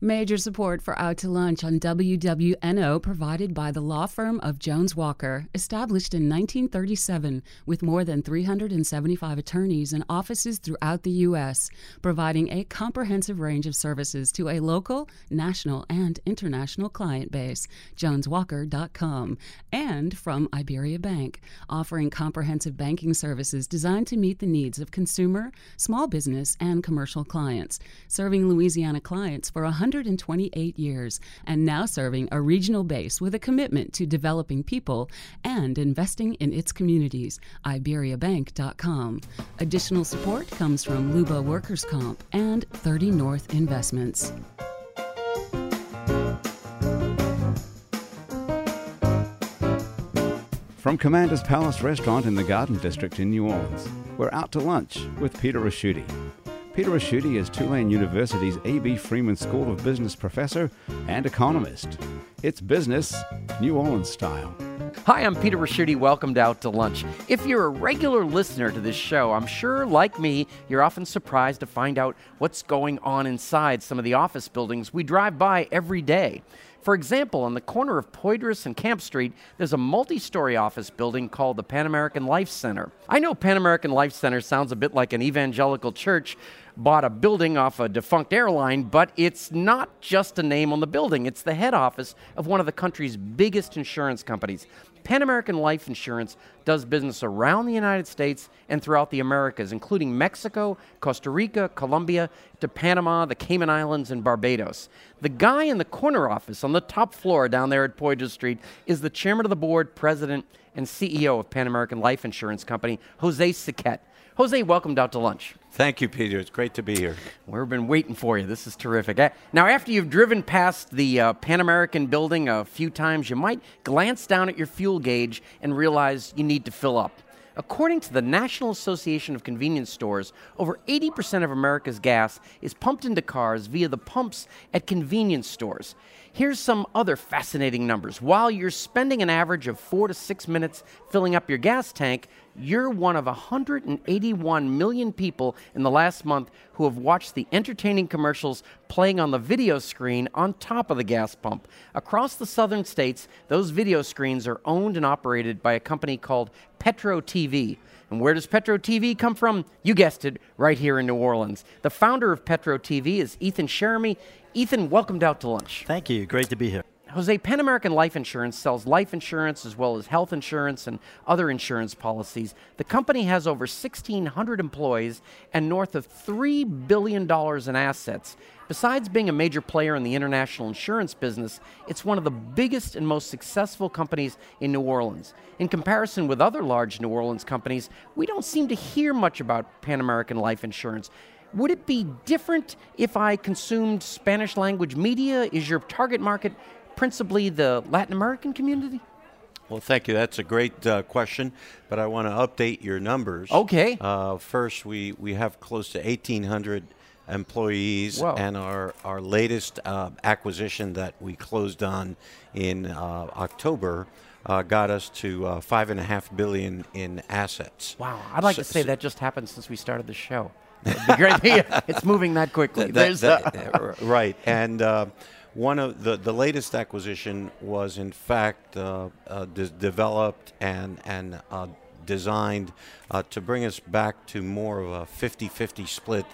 Major support for Out to Lunch on WWNO provided by the law firm of Jones Walker, established in 1937 with more than 375 attorneys and offices throughout the U.S., providing a comprehensive range of services to a local, national, and international client base. JonesWalker.com. And from Iberia Bank, offering comprehensive banking services designed to meet the needs of consumer, small business, and commercial clients, serving Louisiana clients for 100 128 years and now serving a regional base with a commitment to developing people and investing in its communities. IberiaBank.com. Additional support comes from Luba Workers Comp and 30 North Investments. From Commander's Palace Restaurant in the Garden District in New Orleans, we're out to lunch with Peter Ricchiuti. Peter Ricchiuti is Tulane University's A.B. Freeman School of Business professor and economist. It's business, New Orleans style. Hi, I'm Peter Ricchiuti. Welcome to Out to Lunch. If you're a regular listener to this show, I'm sure, like me, you're often surprised to find out what's going on inside some of the office buildings we drive by every day. For example, on the corner of Poydras and Camp Street, there's a multi story office building called the Pan American Life Center. I know Pan American Life Center sounds a bit like an evangelical church, bought a building off a defunct airline, but it's not just a name on the building. It's the head office of one of the country's biggest insurance companies. Pan American Life Insurance does business around the United States and throughout the Americas, including Mexico, Costa Rica, Colombia, to Panama, the Cayman Islands, and Barbados. The guy in the corner office on the top floor down there at Poydras Street is the chairman of the board, president, and CEO of Pan American Life Insurance Company, Jose Suquet. Jose, welcome out to lunch. Thank you, Peter. It's great to be here. We've been waiting for you. This is terrific. Now, after you've driven past the uh, Pan American building a few times, you might glance down at your fuel gauge and realize you need to fill up. According to the National Association of Convenience Stores, over 80% of America's gas is pumped into cars via the pumps at convenience stores. Here's some other fascinating numbers. While you're spending an average of four to six minutes filling up your gas tank, you're one of 181 million people in the last month who have watched the entertaining commercials playing on the video screen on top of the gas pump. Across the southern states, those video screens are owned and operated by a company called Petro TV. And where does Petro TV come from? You guessed it, right here in New Orleans. The founder of Petro TV is Ethan Cheremy. Ethan, welcomed out to lunch. Thank you. Great to be here. Jose, Pan American Life Insurance sells life insurance as well as health insurance and other insurance policies. The company has over 1,600 employees and north of $3 billion in assets. Besides being a major player in the international insurance business, it's one of the biggest and most successful companies in New Orleans. In comparison with other large New Orleans companies, we don't seem to hear much about Pan American Life Insurance. Would it be different if I consumed Spanish language media? Is your target market principally the Latin American community? Well, thank you. That's a great uh, question, but I want to update your numbers. Okay. Uh, first, we, we have close to 1,800 employees, Whoa. and our, our latest uh, acquisition that we closed on in uh, October uh, got us to uh, five and a half billion in assets. Wow. I'd like So- to say so- that just happened since we started the show. Be great. It's moving that quickly. That- that- uh, right, and uh, one of the the latest acquisition was in fact uh, uh, de- developed and and uh, designed uh, to bring us back to more of a 50-50 split.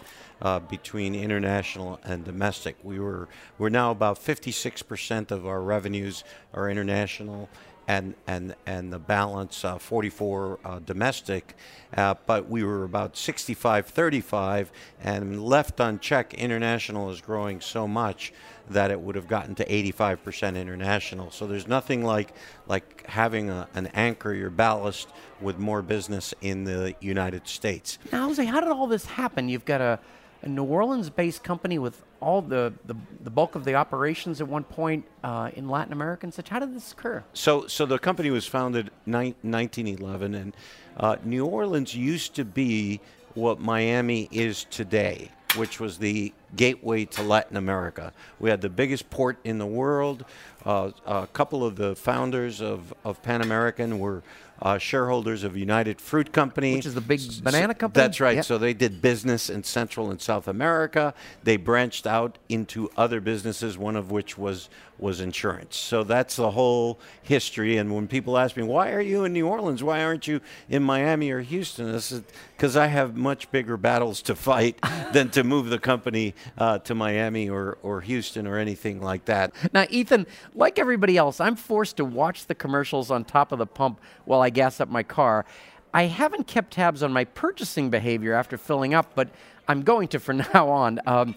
Uh, between international and domestic, we were we're now about 56% of our revenues are international, and and and the balance uh, 44 uh, domestic, uh, but we were about 65 35 and left unchecked international is growing so much that it would have gotten to 85% international so there's nothing like like having a, an anchor your ballast with more business in the United States Now, Jose, how did all this happen? You've got a, a New Orleans-based company with all the, the, the bulk of the operations at one point uh, in Latin America and such. How did this occur? So, so the company was founded ni- 1911, and uh, New Orleans used to be what Miami is today, which was the gateway to Latin America. We had the biggest port in the world. Uh, a couple of the founders of, of Pan American were uh, shareholders of United Fruit Company, which is the big banana company. That's right. Yep. So they did business in Central and South America. They branched out into other businesses, one of which was was insurance. So that's the whole history. And when people ask me, why are you in New Orleans? Why aren't you in Miami or Houston? I is because I have much bigger battles to fight than to move the company uh, to Miami or, or Houston or anything like that. Now, Ethan, like everybody else, I'm forced to watch the commercials on top of the pump while I gas up my car. I haven't kept tabs on my purchasing behavior after filling up, but I'm going to from now on. Um,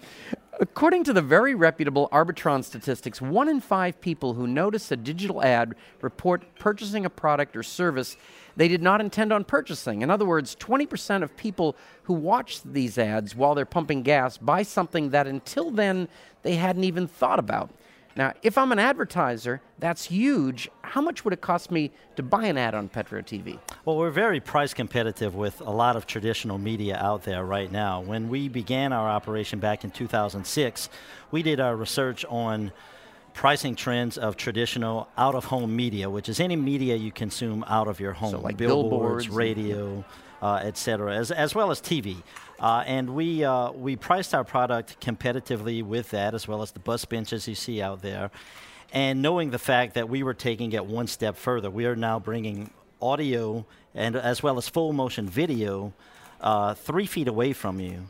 According to the very reputable Arbitron statistics, one in five people who notice a digital ad report purchasing a product or service they did not intend on purchasing. In other words, 20% of people who watch these ads while they're pumping gas buy something that until then they hadn't even thought about. Now, if I'm an advertiser, that's huge. How much would it cost me to buy an ad on Petro TV? Well, we're very price competitive with a lot of traditional media out there right now. When we began our operation back in 2006, we did our research on pricing trends of traditional out of home media, which is any media you consume out of your home, so like billboards, billboards radio, uh, et cetera, as, as well as TV. Uh, and we, uh, we priced our product competitively with that, as well as the bus benches you see out there. And knowing the fact that we were taking it one step further, we are now bringing audio and as well as full motion video uh, three feet away from you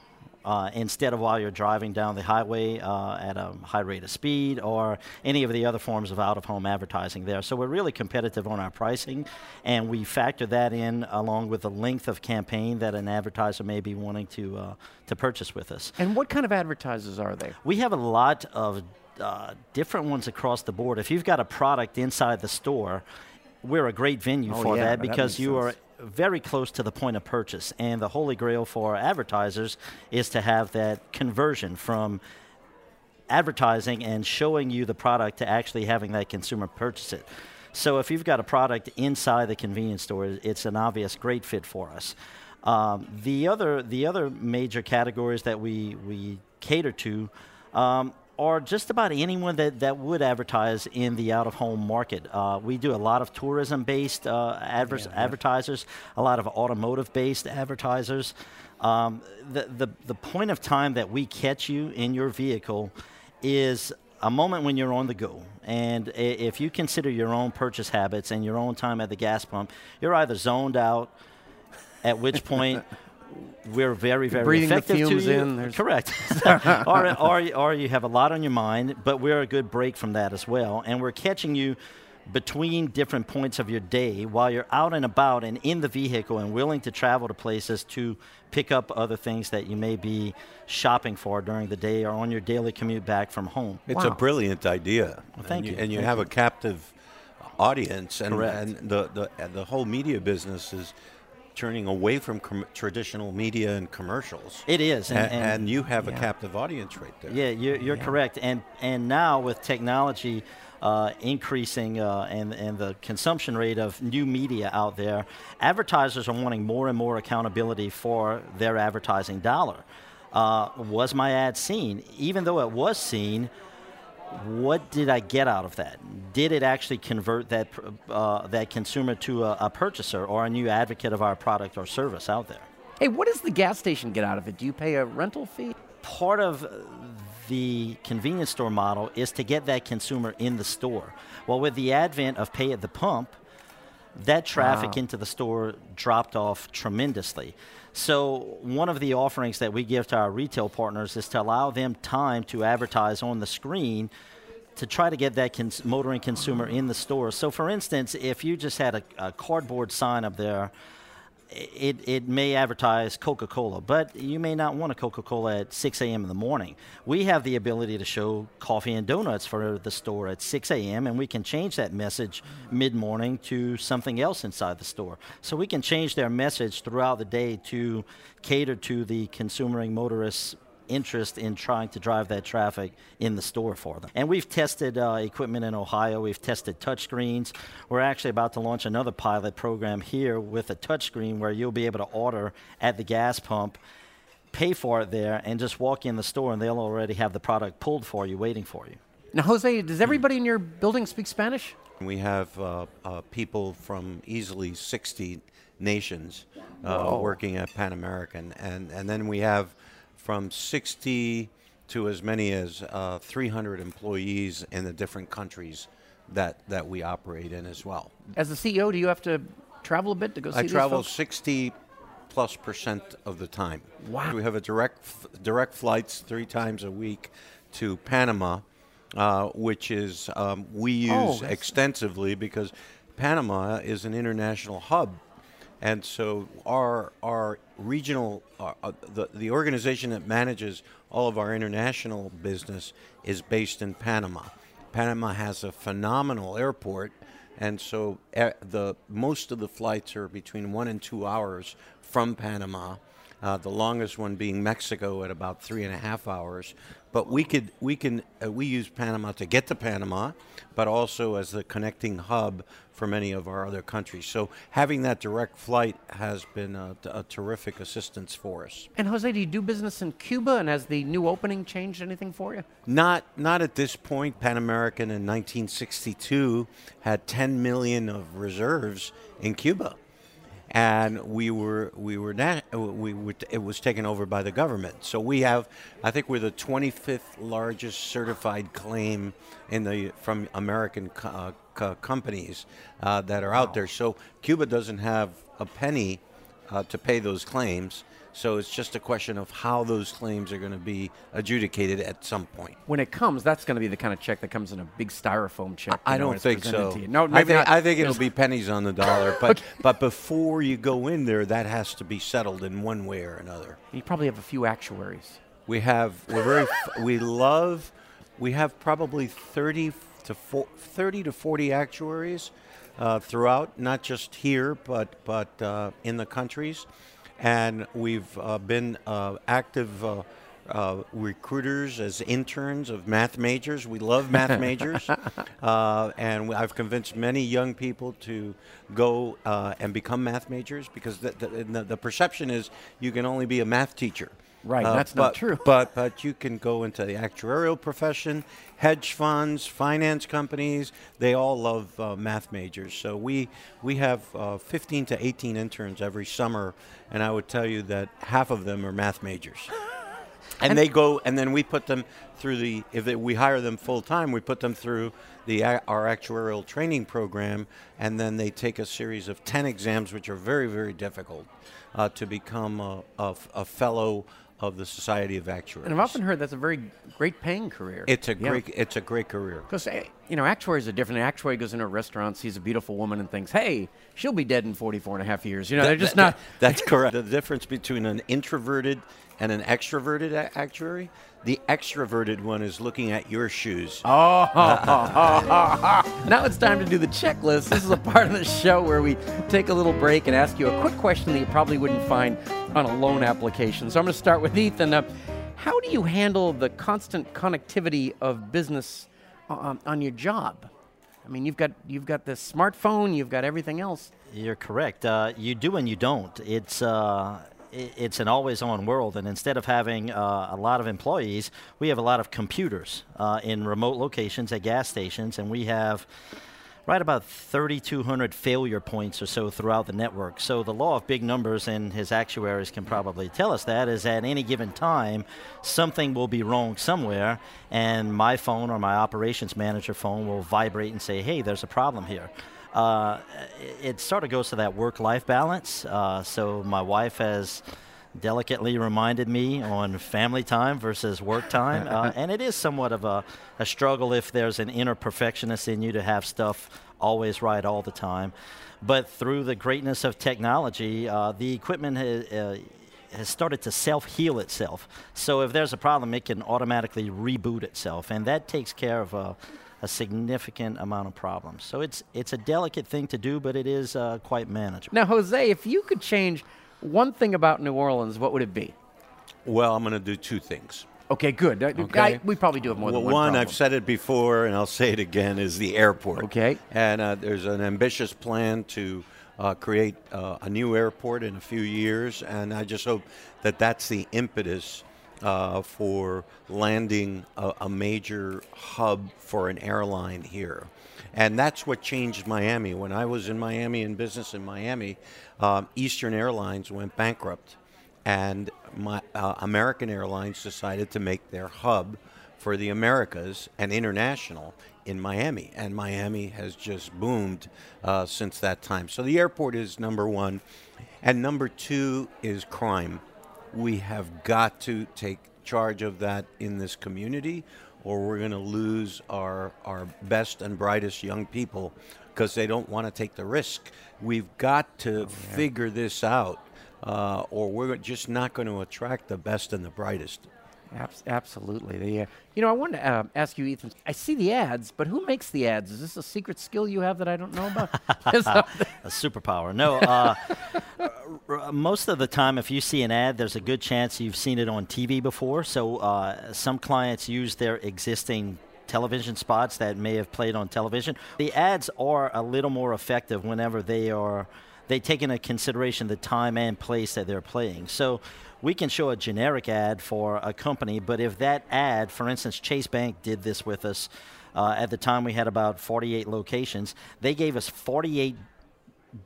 uh, instead of while you're driving down the highway uh, at a high rate of speed or any of the other forms of out of home advertising there. So we're really competitive on our pricing, and we factor that in along with the length of campaign that an advertiser may be wanting to, uh, to purchase with us. And what kind of advertisers are they? We have a lot of uh, different ones across the board. If you've got a product inside the store, we're a great venue oh, for yeah, that because that you sense. are very close to the point of purchase. And the holy grail for advertisers is to have that conversion from advertising and showing you the product to actually having that consumer purchase it. So if you've got a product inside the convenience store, it's an obvious great fit for us. Um, the other the other major categories that we we cater to um, or just about anyone that, that would advertise in the out of home market. Uh, we do a lot of tourism based uh, adver- yeah, advertisers, a lot of automotive based advertisers. Um, the, the, the point of time that we catch you in your vehicle is a moment when you're on the go. And if you consider your own purchase habits and your own time at the gas pump, you're either zoned out, at which point we're very, very Breathing effective the fumes to you. in. Correct. or, or, or you have a lot on your mind, but we're a good break from that as well. And we're catching you between different points of your day while you're out and about and in the vehicle and willing to travel to places to pick up other things that you may be shopping for during the day or on your daily commute back from home. It's wow. a brilliant idea. Well, thank and you. you. And you thank have you. a captive audience, and, and the, the, the whole media business is turning away from com- traditional media and commercials. It is, and, and, and, and you have yeah. a captive audience right there. Yeah, you're, you're Yeah. correct. And and now with technology uh, increasing uh, and and the consumption rate of new media out there, advertisers are wanting more and more accountability for their advertising dollar. Uh, was my ad seen? Even though it was seen, what did I get out of that? Did it actually convert that uh, that consumer to a, a purchaser or a new advocate of our product or service out there? Hey, what does the gas station get out of it? Do you pay a rental fee? part of the convenience store model is to get that consumer in the store. Well, with the advent of pay at the pump, that traffic Wow. into the store dropped off tremendously. So, one of the offerings that we give to our retail partners is to allow them time to advertise on the screen to try to get that cons- motoring consumer in the store. So, for instance, if you just had a, a cardboard sign up there, it, it may advertise Coca Cola, but you may not want a Coca Cola at 6 a.m. in the morning. We have the ability to show coffee and donuts for the store at 6 a.m., and we can change that message mid morning to something else inside the store. So we can change their message throughout the day to cater to the consuming motorists interest in trying to drive that traffic in the store for them. And we've tested uh, equipment in Ohio. We've tested touchscreens. We're actually about to launch another pilot program here with a touchscreen where you'll be able to order at the gas pump pay for it there and just walk in the store and they'll already have the product pulled for you, waiting for you. Now, Jose, does everybody in your building speak Spanish? We have uh, uh, people from easily 60 nations uh, working at Pan American, and, and then we have from 60 to as many as uh, 300 employees in the different countries that, that we operate in as well. As the CEO, do you have to travel a bit to go see I travel folks? 60 plus percent of the time. Wow. We have a direct f- direct flights three times a week to Panama, uh, which is um, we use Oh, extensively because Panama is an international hub. And so our our regional uh, uh, the the organization that manages all of our international business is based in Panama. Panama has a phenomenal airport, and so uh, the most of the flights are between one and two hours from Panama. Uh, the longest one being Mexico at about three and a half hours. But we could we can uh, we use Panama to get to Panama, but also as the connecting hub for many of our other countries. So having that direct flight has been a, a terrific assistance for us. And Jose, do you do business in Cuba? And has the new opening changed anything for you? Not not at this point. Pan American in 1962 had 10 million of reserves in Cuba, and we were we were na- we were, it was taken over by the government. So we have, I think, we're the 25th largest certified claim in the from American co- uh, co- companies uh, that are out there. So Cuba doesn't have a penny uh, to pay those claims. So it's just a question of how those claims are going to be adjudicated at some point. When it comes, that's going to be the kind of check that comes in a big styrofoam check. I you know, when don't think so. No, I think, not. I think it'll be pennies on the dollar. But but before you go in there, that has to be settled in one way or another. You probably have a few actuaries. We have we're very we love we have probably 30 to fo- 30 to 40 actuaries uh, throughout, not just here but but uh, in the countries, and we've uh, been uh, active. Uh, uh, recruiters as interns of math majors. We love math majors, uh, and I've convinced many young people to go uh, and become math majors because the, the, the, the perception is you can only be a math teacher. Right, Uh, that's not true. But but you can go into the actuarial profession, hedge funds, finance companies. They all love uh, math majors. So we we have uh, 15 to 18 interns every summer, and I would tell you that half of them are math majors. And, they go, and then we put them through the. If they, we hire them full time, we put them through the our actuarial training program, and then they take a series of ten exams, which are very very difficult, uh, to become a fellow of the Society of Actuaries. And I've often heard that's a very great paying career. it's a great it's a great career. Because, eh, you know, actuaries are different. An actuary goes into a restaurant, sees a beautiful woman, and thinks, hey, she'll be dead in 44 and a half years. You know, they're just That- not. that's correct. The difference between an introverted and an extroverted a- actuary, the extroverted one is looking at your shoes. Oh, now it's time to do the checklist. This is a part of the show where we take a little break and ask you a quick question that you probably wouldn't find on a loan application. So I'm going to start with Ethan. Uh, how do you handle the constant connectivity of business on, on your job? I mean, you've got you've got the smartphone, you've got everything else. You're correct. Uh, you do and you don't. It's uh, it's an always-on world, and instead of having uh, a lot of employees, we have a lot of computers uh, in remote locations at gas stations, and we have right about 3,200 failure points or so throughout the network. So the law of big numbers, and his actuaries can probably tell us that, is at any given time, something will be wrong somewhere, and my phone or my operations manager phone will vibrate and say, "Hey, there's a problem here." Uh, it, sort of goes to that work-life balance. Uh, so my wife has delicately reminded me on family time versus work time. Uh, and it is somewhat of a, a struggle if there's an inner perfectionist in you to have stuff always right all the time. But through the greatness of technology, uh, the equipment has, uh, has started to self heal itself. So if there's a problem, it can automatically reboot itself. And that takes care of a, a significant amount of problems. So it's, it's a delicate thing to do, but it is uh, quite manageable. Now, Jose, if you could change one thing about New Orleans, what would it be? Well, I'm going to do two things. Okay, good. Okay. I- we probably do have more well, than one. one, problem. I've said it before, and I'll say it again, is the airport. Okay. And uh, there's an ambitious plan to uh, create uh, a new airport in a few years, and I just hope that that's the impetus uh, for landing a, a, major hub for an airline here. And that's what changed Miami. When I was in Miami in business in Miami, um, Eastern Airlines went bankrupt, and my, uh, American Airlines decided to make their hub for the Americas and international in Miami. And Miami has just boomed uh, since that time. So the airport is number one. And number two is crime. We have got to take charge of that in this community, or we're going to lose our, our best and brightest young people because they don't want to take the risk. We've got to oh, yeah. figure this out, uh, or we're just not going to attract the best and the brightest. Abs- absolutely. The, uh, you know, I wanted to uh, ask you, Ethan. I see the ads, but who makes the ads? Is this a secret skill you have that I don't know about? a superpower. No. Uh, most of the time, if you see an ad, there's a good chance you've seen it on TV before. So uh, some clients use their existing television spots that may have played on television. The ads are a little more effective whenever they are they take into consideration the time and place that they're playing. So we can show a generic ad for a company, but if that ad, for instance, Chase Bank did this with us. Uh, at the time, we had about 48 locations. They gave us 48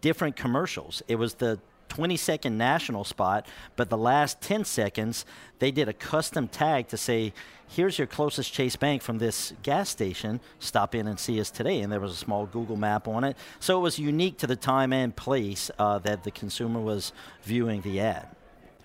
different commercials. It was the 20 second national spot, but the last 10 seconds, they did a custom tag to say, here's your closest Chase Bank from this gas station. Stop in and see us today. And there was a small Google map on it. So it was unique to the time and place uh, that the consumer was viewing the ad.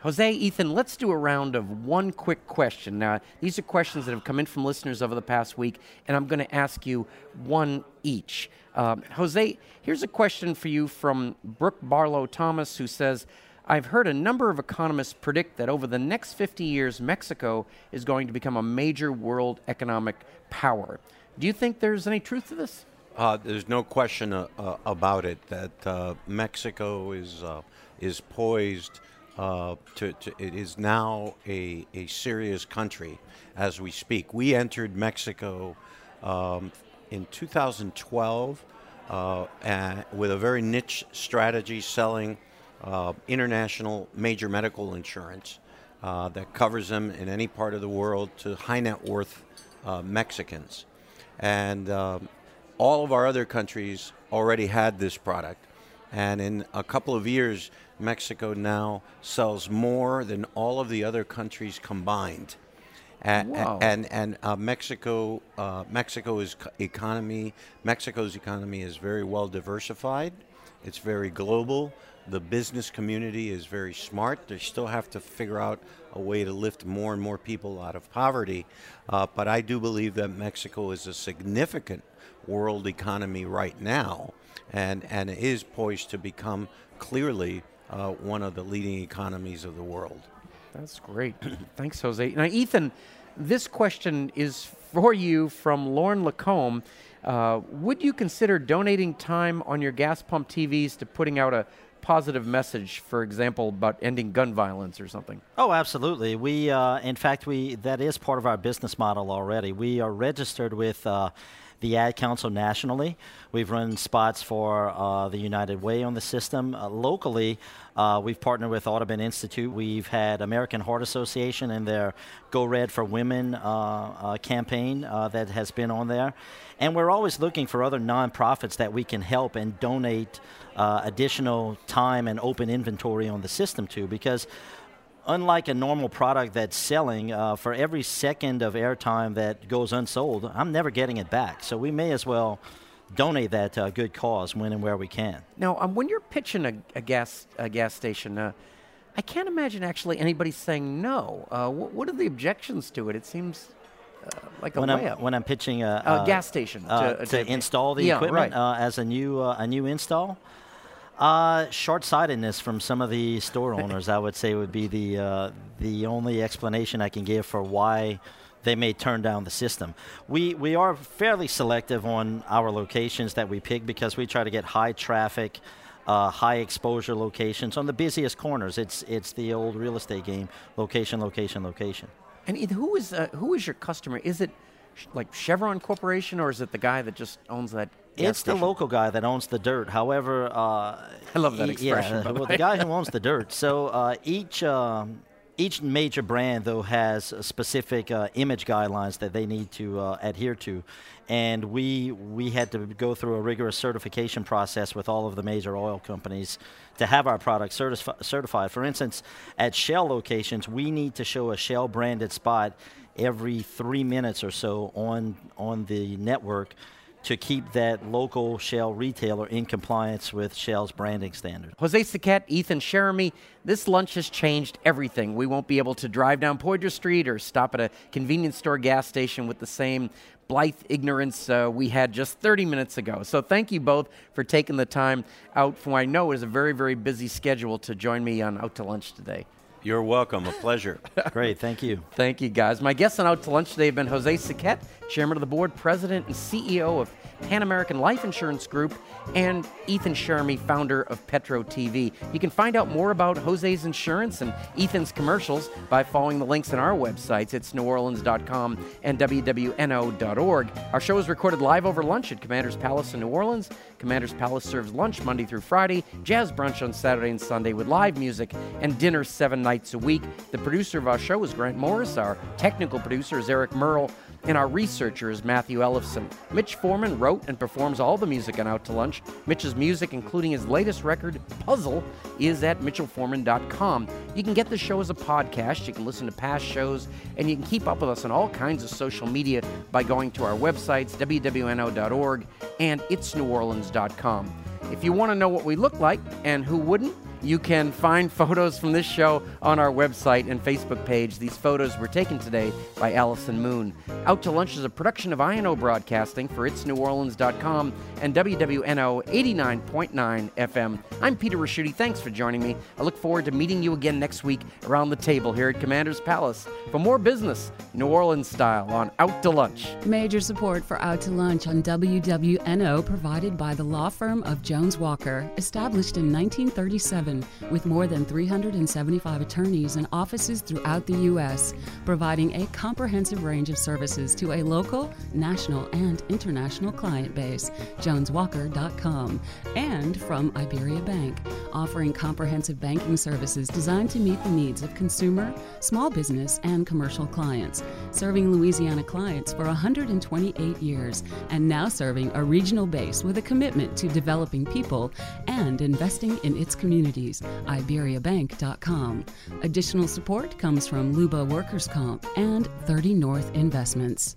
Jose, Ethan, let's do a round of one quick question. Now, these are questions that have come in from listeners over the past week, and I'm going to ask you one each. Um, Jose, here's a question for you from Brooke Barlow Thomas, who says, I've heard a number of economists predict that over the next 50 years, Mexico is going to become a major world economic power. Do you think there's any truth to this? Uh, there's no question uh, uh, about it that uh, Mexico is uh, is poised uh, to, to, it is now a, a serious country as we speak. We entered Mexico um, in 2012 uh, with a very niche strategy selling uh, international major medical insurance uh, that covers them in any part of the world to high net worth uh, Mexicans. And um, all of our other countries already had this product. And in a couple of years, Mexico now sells more than all of the other countries combined. And and, and uh, Mexico uh, Mexico's economy Mexico's economy is very well diversified. It's very global. The business community is very smart. They still have to figure out a way to lift more and more people out of poverty. Uh, but I do believe that Mexico is a significant world economy right now, and and is poised to become clearly uh, one of the leading economies of the world. That's great. Thanks, Jose. Now, Ethan, this question is for you from Lauren Lacombe. Uh, would you consider donating time on your gas pump TVs to putting out a positive message, for example, about ending gun violence or something? Oh, absolutely. We, uh, in fact, we that is part of our business model already. We are registered with uh, the Ad Council nationally. We've run spots for uh, the United Way on the system. Uh, locally, uh, we've partnered with Audubon Institute. We've had American Heart Association and their Go Red for Women uh, uh, campaign uh, that has been on there. And we're always looking for other nonprofits that we can help and donate additional time and open inventory on the system to because unlike a normal product that's selling, uh, for every second of airtime that goes unsold, I'm never getting it back. So we may as well donate that to a good cause when and where we can. Now, um, when you're pitching a, a gas a gas station, uh, I can't imagine actually anybody saying no. Uh, wh- what are the objections to it? It seems uh, like a when I'm, when I'm pitching a, a, a gas station uh, to, to, install the yeah, equipment right. Uh, as a new a new install. Uh, short-sightedness from some of the store owners, I would say, would be the uh, the only explanation I can give for why they may turn down the system. We we are fairly selective on our locations that we pick because we try to get high traffic, uh, high exposure locations on the busiest corners. It's it's the old real estate game: location, location, location. And who is uh, who is your customer? Is it like Chevron Corporation, or is it the guy that just owns that? It's the local guy that owns the dirt. However, uh, I love that expression, Yeah, the well, the guy who owns the dirt. So uh, each um, each major brand though has specific uh, image guidelines that they need to uh, adhere to, and we we had to go through a rigorous certification process with all of the major oil companies to have our products certifi- certified. For instance, at Shell locations, we need to show a Shell branded spot every three minutes or so on on the network to keep that local Shell retailer in compliance with Shell's branding standard. Jose Suquet, Ethan Sheremy, this lunch has changed everything. We won't be able to drive down Poydras Street or stop at a convenience store gas station with the same blithe ignorance uh, we had just 30 minutes ago. So thank you both for taking the time out from what I know is a very, very busy schedule to join me on Out to Lunch today. You're welcome. A pleasure. Great, thank you. Thank you, guys. My guests on Out to Lunch today have been Jose Suquet, Chairman of the Board, President, and CEO of Pan American Life Insurance Group, and Ethan Sheremy, founder of Petro TV. You can find out more about Jose's insurance and Ethan's commercials by following the links on our websites. It's neworleans.com and wwno.org. Our show is recorded live over lunch at Commander's Palace in New Orleans. Commander's Palace serves lunch Monday through Friday, jazz brunch on Saturday and Sunday with live music, and dinner seven nights a week. The producer of our show is Grant Morris. Our technical producer is Eric Merle. And our researcher is Matthew Ellison. Mitch Foreman wrote and performs all the music on Out to Lunch. Mitch's music, including his latest record, Puzzle, is at mitchellforeman.com. You can get the show as a podcast, you can listen to past shows, and you can keep up with us on all kinds of social media by going to our websites, wwno.org and itsneworleans.com. If you want to know what we look like, and who wouldn't, you can find photos from this show on our website and Facebook page. These photos were taken today by Allison Moon. Out to Lunch is a production of INO Broadcasting for itsneworleans.com and WWNO 89.9 FM. I'm Peter Ricchiuti. Thanks for joining me. I look forward to meeting you again next week around the table here at Commander's Palace for more business, New Orleans style, on Out to Lunch. Major support for Out to Lunch on WWNO provided by the law firm of Jones Walker, established in 1937 with more than 375 attorneys and offices throughout the U.S., providing a comprehensive range of services to a local, national, and international client base. JonesWalker.com. And from Iberia Bank, offering comprehensive banking services designed to meet the needs of consumer, small business, and commercial clients, serving Louisiana clients for 128 years, and now serving a regional base with a commitment to developing people and investing in its communities. IberiaBank.com. Additional support comes from Luba Workers Comp and 30 North Investments.